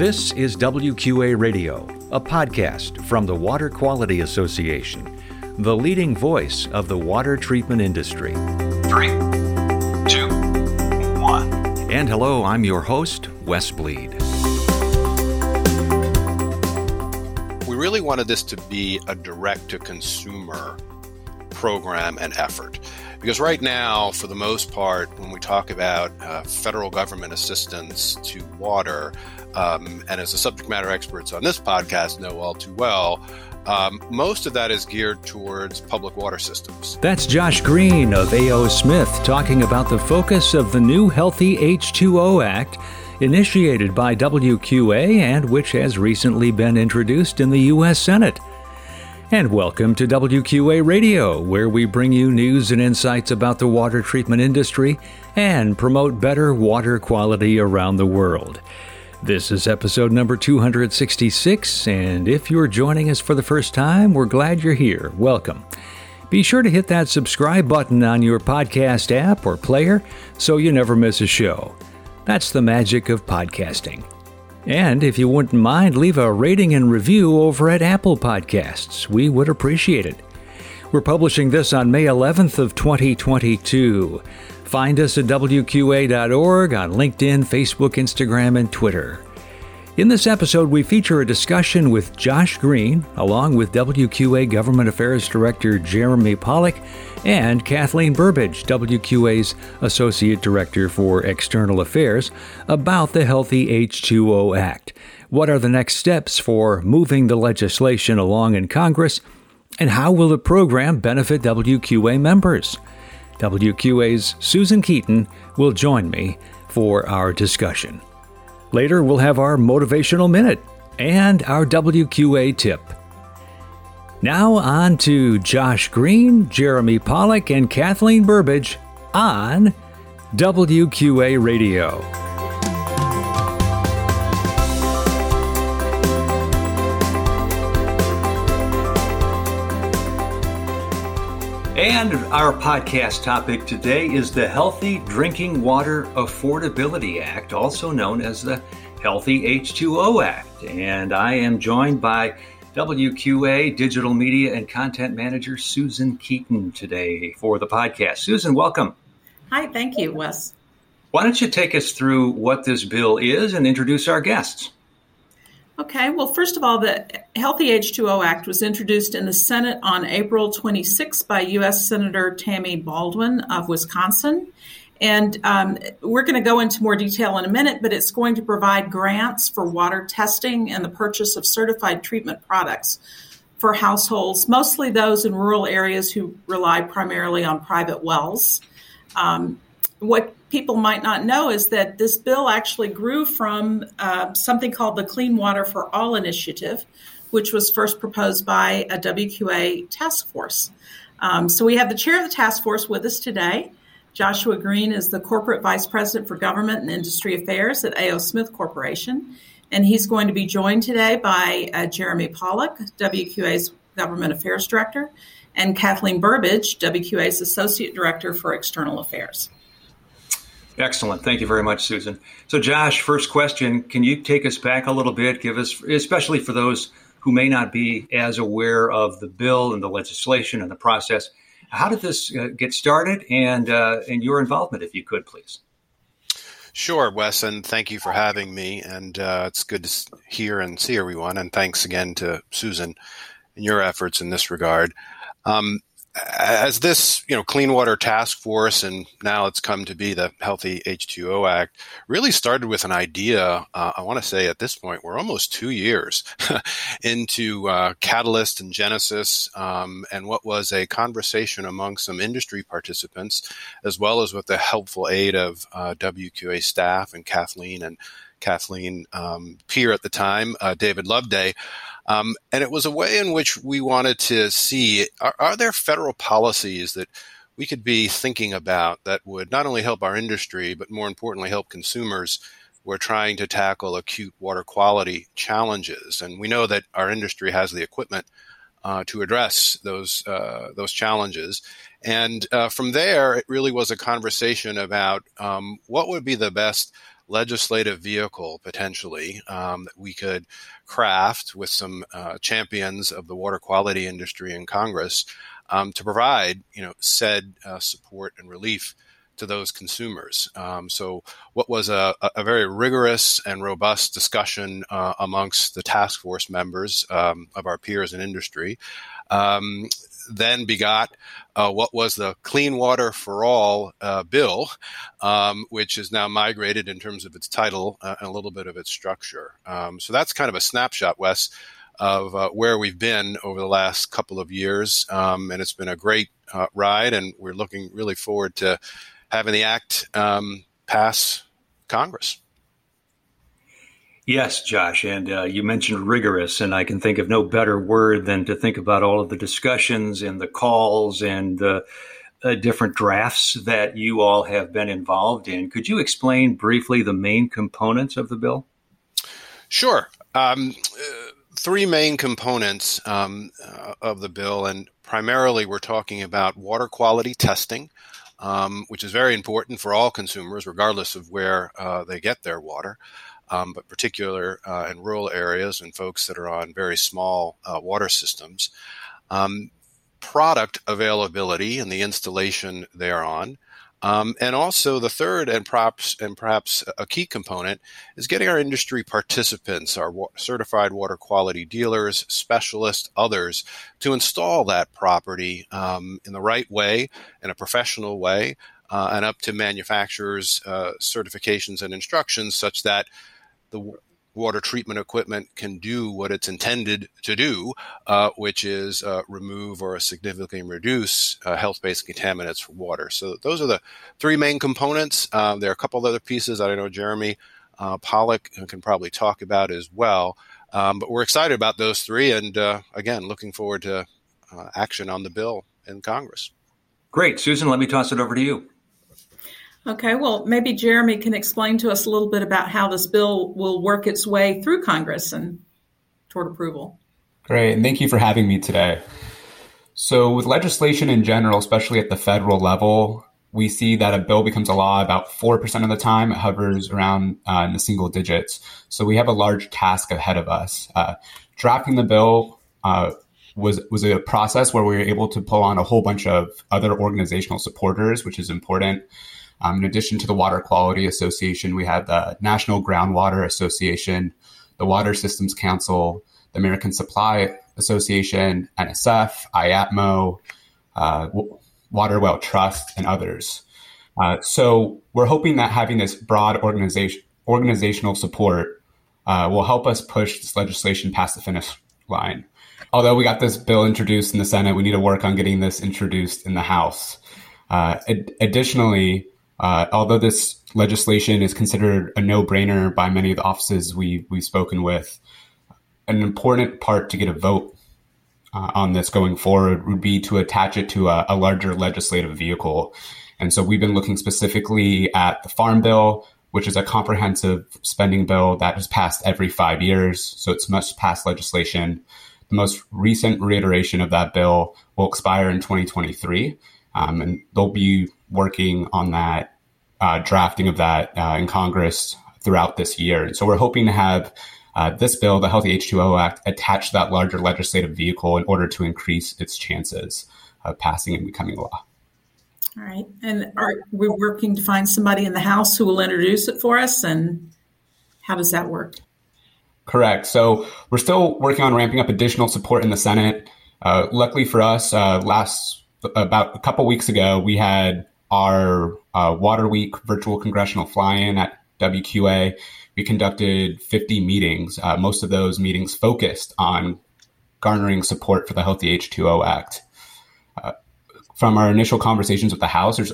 This is WQA Radio, a podcast from the Water Quality Association, the leading voice of the water treatment industry. Three, two, one. And hello, I'm your host, Wes Bleed. We really wanted this to be a direct to consumer program and effort. Because right now, for the most part, when we talk about uh, federal government assistance to water, um, and as the subject matter experts on this podcast know all too well, um, most of that is geared towards public water systems. That's Josh Green of A.O. Smith talking about the focus of the new Healthy H2O Act initiated by WQA and which has recently been introduced in the U.S. Senate. And welcome to WQA Radio, where we bring you news and insights about the water treatment industry and promote better water quality around the world. This is episode number 266, and if you're joining us for the first time, we're glad you're here. Welcome. Be sure to hit that subscribe button on your podcast app or player so you never miss a show. That's the magic of podcasting. And if you wouldn't mind, leave a rating and review over at Apple Podcasts. We would appreciate it. We're publishing this on May 11th of 2022. Find us at wqa.org on LinkedIn, Facebook, Instagram, and Twitter. In this episode, we feature a discussion with Josh Green, along with WQA Government Affairs Director Jeremy Pollock and Kathleen Burbidge, WQA's Associate Director for External Affairs, about the Healthy H2O Act. What are the next steps for moving the legislation along in Congress? And how will the program benefit WQA members? WQA's Susan Keaton will join me for our discussion. Later, we'll have our motivational minute and our WQA tip. Now, on to Josh Green, Jeremy Pollock, and Kathleen Burbidge on WQA Radio. And our podcast topic today is the Healthy Drinking Water Affordability Act, also known as the Healthy H2O Act. And I am joined by WQA Digital Media and Content Manager Susan Keaton today for the podcast. Susan, welcome. Hi, thank you, Wes. Why don't you take us through what this bill is and introduce our guests? Okay, well, first of all, the Healthy H2O Act was introduced in the Senate on April 26 by U.S. Senator Tammy Baldwin of Wisconsin. And um, we're going to go into more detail in a minute, but it's going to provide grants for water testing and the purchase of certified treatment products for households, mostly those in rural areas who rely primarily on private wells. Um, what people might not know is that this bill actually grew from uh, something called the Clean Water for All initiative, which was first proposed by a WQA task force. Um, so we have the chair of the task force with us today. Joshua Green is the corporate vice president for government and industry affairs at A.O. Smith Corporation. And he's going to be joined today by uh, Jeremy Pollock, WQA's government affairs director, and Kathleen Burbidge, WQA's associate director for external affairs. Excellent. Thank you very much, Susan. So, Josh, first question Can you take us back a little bit? Give us, especially for those who may not be as aware of the bill and the legislation and the process, how did this uh, get started and, uh, and your involvement, if you could, please? Sure, Wes, and thank you for having me. And uh, it's good to hear and see everyone. And thanks again to Susan and your efforts in this regard. Um, as this, you know, Clean Water Task Force, and now it's come to be the Healthy H2O Act, really started with an idea. Uh, I want to say at this point we're almost two years into uh, Catalyst and Genesis, um, and what was a conversation among some industry participants, as well as with the helpful aid of uh, WQA staff and Kathleen and Kathleen um, peer at the time, uh, David Loveday. Um, and it was a way in which we wanted to see are, are, there federal policies that we could be thinking about that would not only help our industry, but more importantly, help consumers who are trying to tackle acute water quality challenges. And we know that our industry has the equipment uh, to address those uh, those challenges. And uh, from there, it really was a conversation about um, what would be the best legislative vehicle potentially um, that we could craft with some uh, champions of the water quality industry in Congress um, to provide, you know, said uh, support and relief to those consumers. Um, so, what was a, a, very rigorous and robust discussion uh, amongst the task force members um, of our peers in industry um, then begot uh, what was the Clean Water for All uh, bill, um, which is now migrated in terms of its title uh, and a little bit of its structure. Um, so that's kind of a snapshot, Wes, of uh, where we've been over the last couple of years. Um, and it's been a great uh, ride, and we're looking really forward to having the act um, pass Congress. Yes, Josh, and uh, you mentioned rigorous, and I can think of no better word than to think about all of the discussions and the calls and the uh, different drafts that you all have been involved in. Could you explain briefly the main components of the bill? Sure. Um, uh, three main components um, uh, of the bill, and primarily we're talking about water quality testing. Um, which is very important for all consumers, regardless of where uh, they get their water um, but particular uh, in rural areas and folks that are on very small uh, water systems. Um, product availability and the installation thereon. Um, and also the third and perhaps and perhaps a key component is getting our industry participants, our wa- certified water quality dealers, specialists, others, to install that property um, in the right way, in a professional way, uh, and up to manufacturers' uh, certifications and instructions, such that the water treatment equipment can do what it's intended to do, uh, which is uh, remove or significantly reduce uh, health-based contaminants from water. So those are the three main components. Um, there are a couple other pieces that I know Jeremy uh, Pollock can probably talk about as well. Um, but we're excited about those three, and uh, again, looking forward to action on the bill in Congress. Great, Susan. Let me toss it over to you. Okay, well, maybe Jeremy can explain to us a little bit about how this bill will work its way through Congress and toward approval. Great, and thank you for having me today. So, with legislation in general, especially at the federal level, we see that a bill becomes a law about 4% of the time. It hovers around uh, in the single digits. So, we have a large task ahead of us. Uh, drafting the bill uh, was was a process where we were able to pull on a whole bunch of other organizational supporters, which is important. Um, in addition to the Water Quality Association, we have the National Groundwater Association, the Water Systems Council, the American Supply Association, NSF, IAPMO, uh, Water Well Trust, and others. Uh, so we're hoping that having this broad organization, organizational support uh, will help us push this legislation past the finish line. Although we got this bill introduced in the Senate, we need to work on getting this introduced in the House. Uh, ad- additionally, uh, although this legislation is considered a no-brainer by many of the offices we we've spoken with, an important part to get a vote uh, on this going forward would be to attach it to a, a, larger legislative vehicle. And so we've been looking specifically at the Farm Bill, which is a comprehensive spending bill that has passed every five years. So it's must pass legislation. The most recent reiteration of that bill will expire in 2023. Um, and they'll be working on that uh, drafting of that uh, in Congress throughout this year. And so we're hoping to have uh, this bill, the Healthy H2O Act, attached to that larger legislative vehicle in order to increase its chances of passing and becoming law. All right. And are we working to find somebody in the House who will introduce it for us? And how does that work? Correct. So we're still working on ramping up additional support in the Senate. Uh, luckily for us, uh, last about a couple weeks ago, we had our uh, Water Week virtual congressional fly-in at WQA. We conducted 50 meetings. Uh, most of those meetings focused on garnering support for the Healthy H2O Act. Uh, from our initial conversations with the House, there's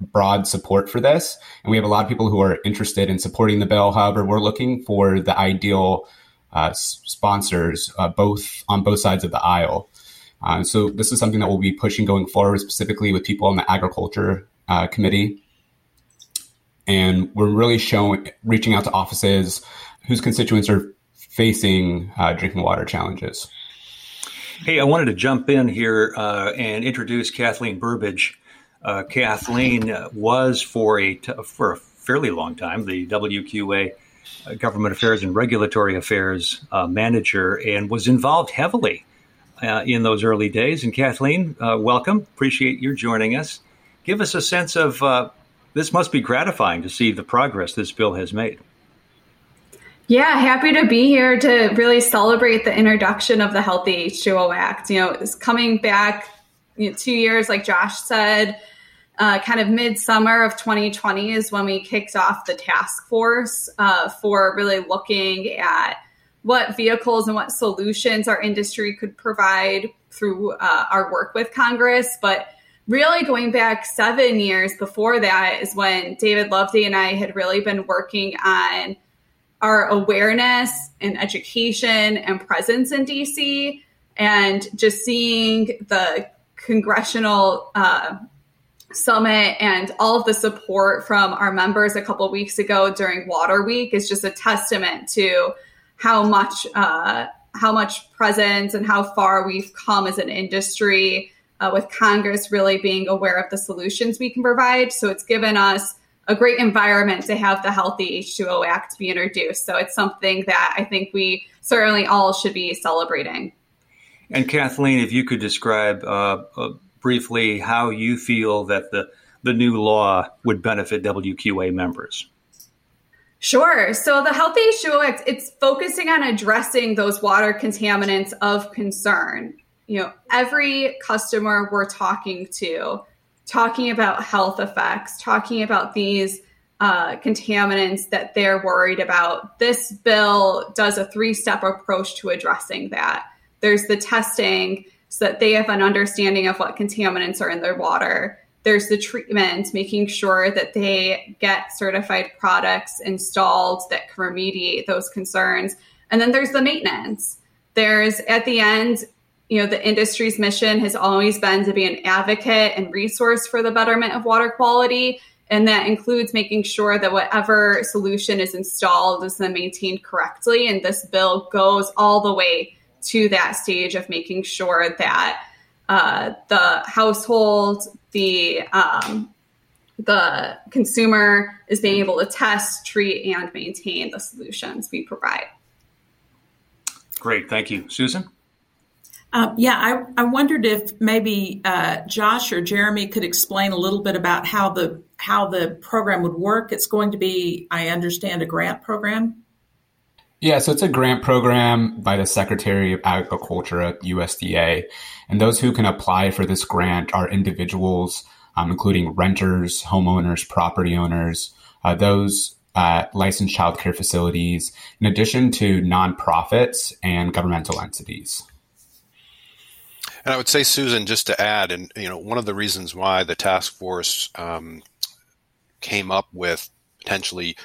broad support for this, and we have a lot of people who are interested in supporting the bill. However, we're looking for the ideal uh, sponsors, uh, both on both sides of the aisle. Uh, so this is something that we'll be pushing going forward, specifically with people on the agriculture uh, committee. And we're really showing, reaching out to offices whose constituents are facing uh, drinking water challenges. Hey, I wanted to jump in here uh, and introduce Kathleen Burbidge. Uh, Kathleen was for a t- for a fairly long time, the WQA uh, Government Affairs and Regulatory Affairs manager, and was involved heavily uh, in those early days. And Kathleen, uh, welcome. Appreciate your joining us. Give us a sense of uh, this must be gratifying to see the progress this bill has made. Yeah, happy to be here to really celebrate the introduction of the Healthy H2O Act. You know, it's coming back you know, two years, like Josh said, uh, kind of midsummer of 2020 is when we kicked off the task force uh, for really looking at what vehicles and what solutions our industry could provide through uh, our work with Congress. But really, going back seven years before that is when David Loveday and I had really been working on our awareness and education and presence in DC and just seeing the congressional uh, summit and all of the support from our members a couple weeks ago during Water Week is just a testament to how much uh, how much presence and how far we've come as an industry uh, with Congress really being aware of the solutions we can provide. So it's given us a great environment to have the Healthy H2O Act be introduced. So it's something that I think we certainly all should be celebrating. And Kathleen, if you could describe uh, uh, briefly how you feel that the, the new law would benefit WQA members. Sure. So the Healthy H2O Act, it's focusing on addressing those water contaminants of concern. You know, every customer we're talking to, talking about health effects, talking about these uh, contaminants that they're worried about. This bill does a three step approach to addressing that. There's the testing, so that they have an understanding of what contaminants are in their water. There's the treatment, making sure that they get certified products installed that can remediate those concerns. And then there's the maintenance. There's at the end, you know, the industry's mission has always been to be an advocate and resource for the betterment of water quality. And that includes making sure that whatever solution is installed is then maintained correctly. And this bill goes all the way to that stage of making sure that uh, the household, the um, the consumer is being able to test, treat, and maintain the solutions we provide. Great, thank you, Susan. Uh, yeah, I, I wondered if maybe uh, Josh or Jeremy could explain a little bit about how the how the program would work. It's going to be, I understand, a grant program. Yeah, so it's a grant program by the Secretary of Agriculture at USDA. And those who can apply for this grant are individuals, um, including renters, homeowners, property owners, uh, those licensed childcare facilities, in addition to nonprofits and governmental entities. And I would say, Susan, just to add, and you know, one of the reasons why the task force um, came up with potentially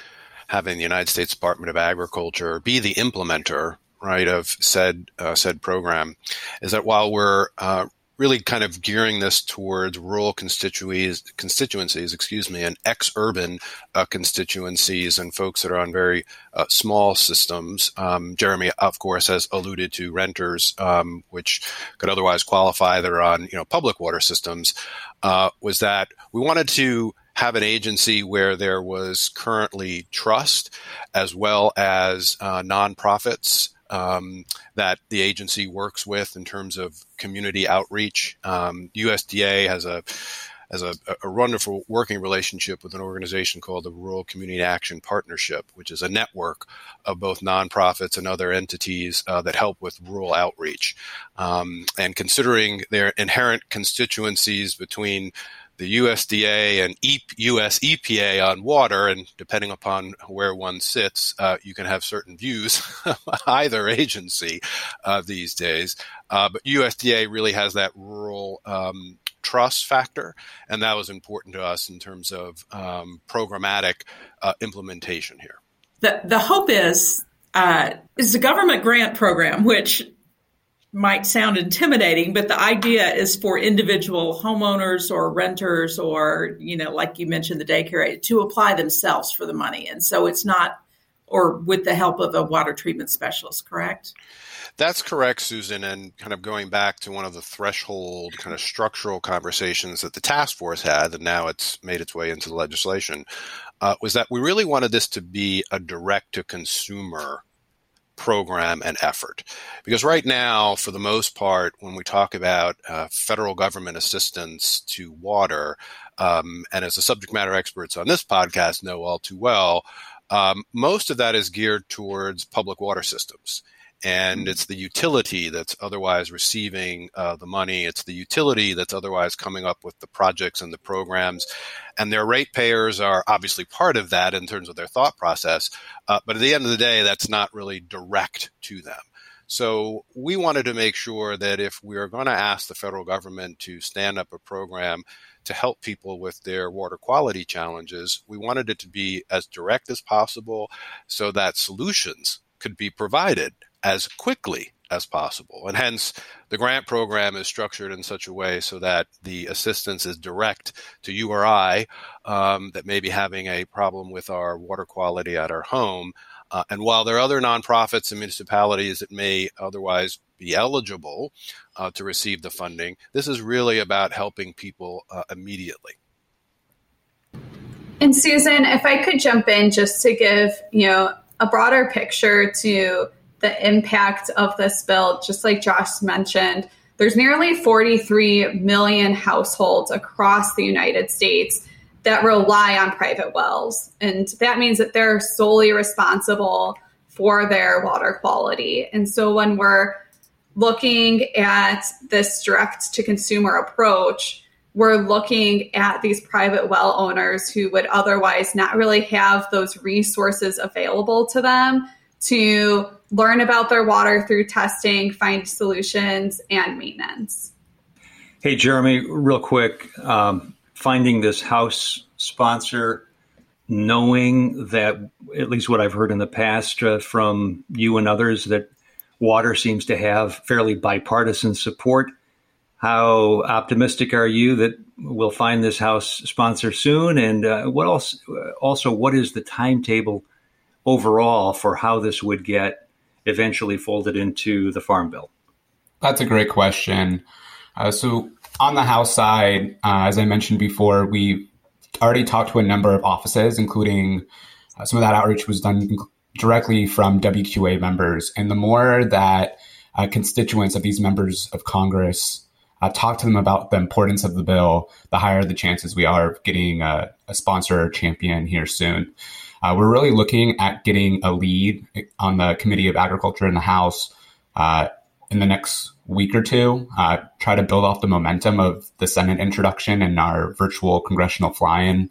having the United States Department of Agriculture be the implementer, right, of said uh, said program, is that while we're uh, really kind of gearing this towards rural constituencies, constituencies, excuse me, and ex-urban uh, constituencies and folks that are on very uh, small systems. Um, Jeremy, of course, has alluded to renters, um, which could otherwise qualify that are on you know public water systems. Uh, was that we wanted to have an agency where there was currently trust as well as uh, nonprofits um, that the agency works with in terms of community outreach. Um, USDA has a has a, a, wonderful working relationship with an organization called the Rural Community Action Partnership, which is a network of both nonprofits and other entities uh, that help with rural outreach. Um, and considering their inherent constituencies between the USDA and US EPA on water, and depending upon where one sits, uh, you can have certain views either agency uh, these days. Uh, but USDA really has that rural um, trust factor, and that was important to us in terms of um, programmatic uh, implementation here. The, the hope is uh, is a government grant program, which might sound intimidating, but the idea is for individual homeowners or renters or, you know, like you mentioned, the daycare to apply themselves for the money. And so it's not, or with the help of a water treatment specialist, correct? That's correct, Susan. And kind of going back to one of the threshold kind of structural conversations that the task force had, and now it's made its way into the legislation. uh, was that we really wanted this to be a direct to consumer program and effort. Because right now, for the most part, when we talk about uh, federal government assistance to water, um, and as the subject matter experts on this podcast know all too well, um, most of that is geared towards public water systems and it's the utility that's otherwise receiving uh, the money. It's the utility that's otherwise coming up with the projects and the programs, and their ratepayers are obviously part of that in terms of their thought process. Uh, but at the end of the day, that's not really direct to them. So we wanted to make sure that if we are going to ask the federal government to stand up a program to help people with their water quality challenges, we wanted it to be as direct as possible so that solutions could be provided as quickly as possible. And hence, the grant program is structured in such a way so that the assistance is direct to you or I um, that may be having a problem with our water quality at our home. Uh, and while there are other nonprofits and municipalities that may otherwise be eligible uh, to receive the funding, this is really about helping people uh, immediately. And Susan, if I could jump in just to give you know a broader picture to the impact of this bill, just like Josh mentioned, there's nearly 43 million households across the United States that rely on private wells. And that means that they're solely responsible for their water quality. And so when we're looking at this direct to consumer approach, we're looking at these private well owners who would otherwise not really have those resources available to them to learn about their water through testing, find solutions, and maintenance. Hey, Jeremy, real quick, um, finding this house sponsor, knowing that at least what I've heard in the past uh, from you and others that water seems to have fairly bipartisan support. How optimistic are you that we'll find this house sponsor soon? And uh, what else? Also, what is the timetable overall for how this would get eventually folded into the Farm Bill? That's a great question. Uh, so, on the House side, uh, as I mentioned before, we already talked to a number of offices, including uh, some of that outreach was done directly from WQA members. And the more that uh, constituents of these members of Congress uh, talk to them about the importance of the bill, the higher the chances we are of getting a, a sponsor or champion here soon. Uh, we're really looking at getting a lead on the Committee of Agriculture in the House uh, in the next week or two, uh, try to build off the momentum of the Senate introduction and our virtual congressional fly in.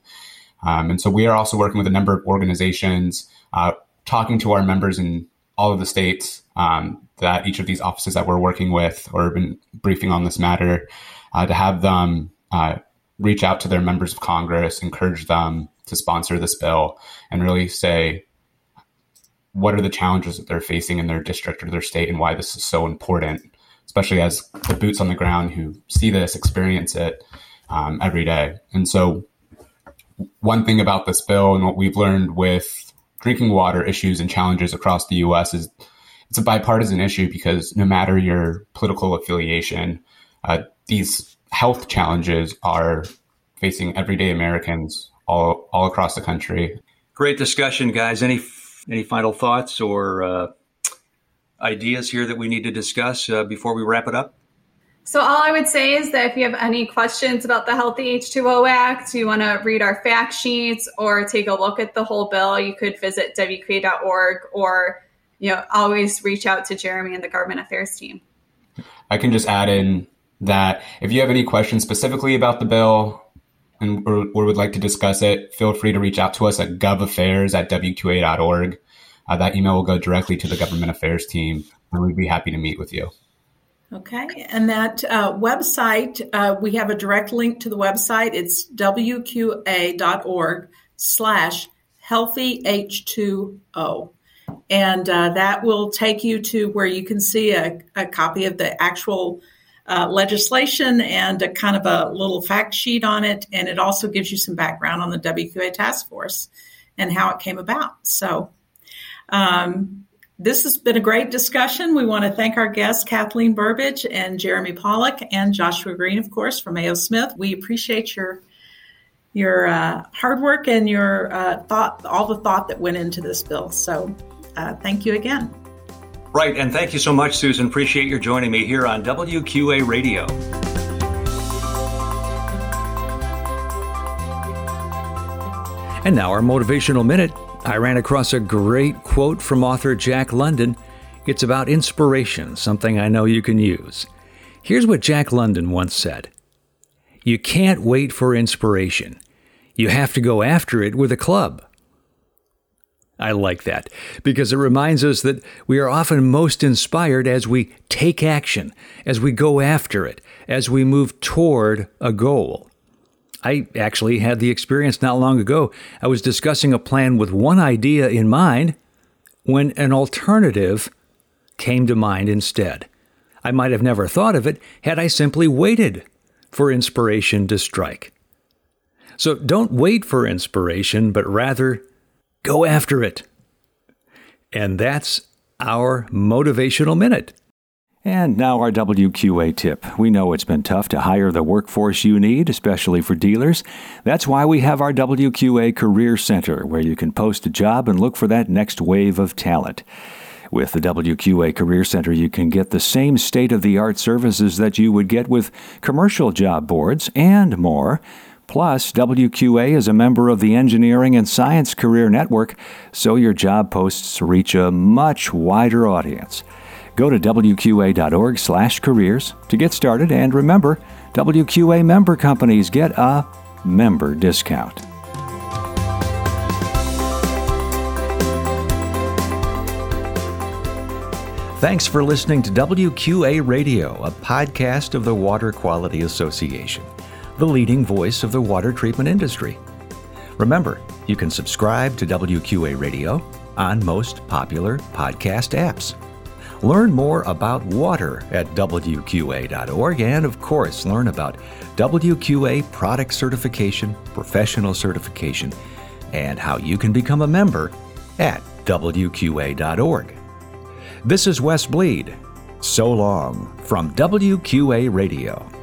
Um, and so we are also working with a number of organizations, uh, talking to our members in all of the states um, that each of these offices that we're working with or been briefing on this matter uh, to have them uh, reach out to their members of Congress, encourage them to sponsor this bill and really say what are the challenges that they're facing in their district or their state and why this is so important, especially as the boots on the ground who see this, experience it um, every day. And so, one thing about this bill and what we've learned with drinking water issues and challenges across the U.S. is it's a bipartisan issue because no matter your political affiliation, uh, these health challenges are facing everyday Americans all all across the country. Great discussion, guys. Any any final thoughts or uh, ideas here that we need to discuss uh, before we wrap it up? So, all I would say is that if you have any questions about the Healthy H2O Act, you want to read our fact sheets or take a look at the whole bill, you could visit WQA.org or you know always reach out to Jeremy and the government affairs team. I can just add in that if you have any questions specifically about the bill, and or, or, would like to discuss it, feel free to reach out to us at govaffairs at wqa.org. Uh, that email will go directly to the government affairs team, and we'd be happy to meet with you. Okay, and that uh, website, uh, we have a direct link to the website. It's wqa.org slash healthy H2O. And uh, that will take you to where you can see a, a copy of the actual uh, legislation and a kind of a little fact sheet on it. And it also gives you some background on the WQA task force and how it came about. So, um, this has been a great discussion. We want to thank our guests, Kathleen Burbidge and Jeremy Pollock, and Joshua Green, of course, from A.O. Smith. We appreciate your your uh, hard work and your uh, thought, all the thought that went into this bill. So, uh, thank you again. Right, and thank you so much, Susan. Appreciate your joining me here on WQA Radio. And now, our motivational minute. I ran across a great quote from author Jack London. It's about inspiration, something I know you can use. Here's what Jack London once said You can't wait for inspiration, you have to go after it with a club. I like that because it reminds us that we are often most inspired as we take action, as we go after it, as we move toward a goal. I actually had the experience not long ago. I was discussing a plan with one idea in mind when an alternative came to mind instead. I might have never thought of it had I simply waited for inspiration to strike. So don't wait for inspiration, but rather go after it. And that's our motivational minute. And now our WQA tip. We know it's been tough to hire the workforce you need, especially for dealers. That's why we have our WQA Career Center, where you can post a job and look for that next wave of talent. With the WQA Career Center, you can get the same state of the art services that you would get with commercial job boards and more. Plus, WQA is a member of the Engineering and Science Career Network, so your job posts reach a much wider audience. Go to wqa.org/careers to get started and remember, WQA member companies get a member discount. Thanks for listening to WQA Radio, a podcast of the Water Quality Association, the leading voice of the water treatment industry. Remember, you can subscribe to WQA Radio on most popular podcast apps. Learn more about water at WQA.org and, of course, learn about WQA product certification, professional certification, and how you can become a member at WQA.org. This is Wes Bleed. So long from WQA Radio.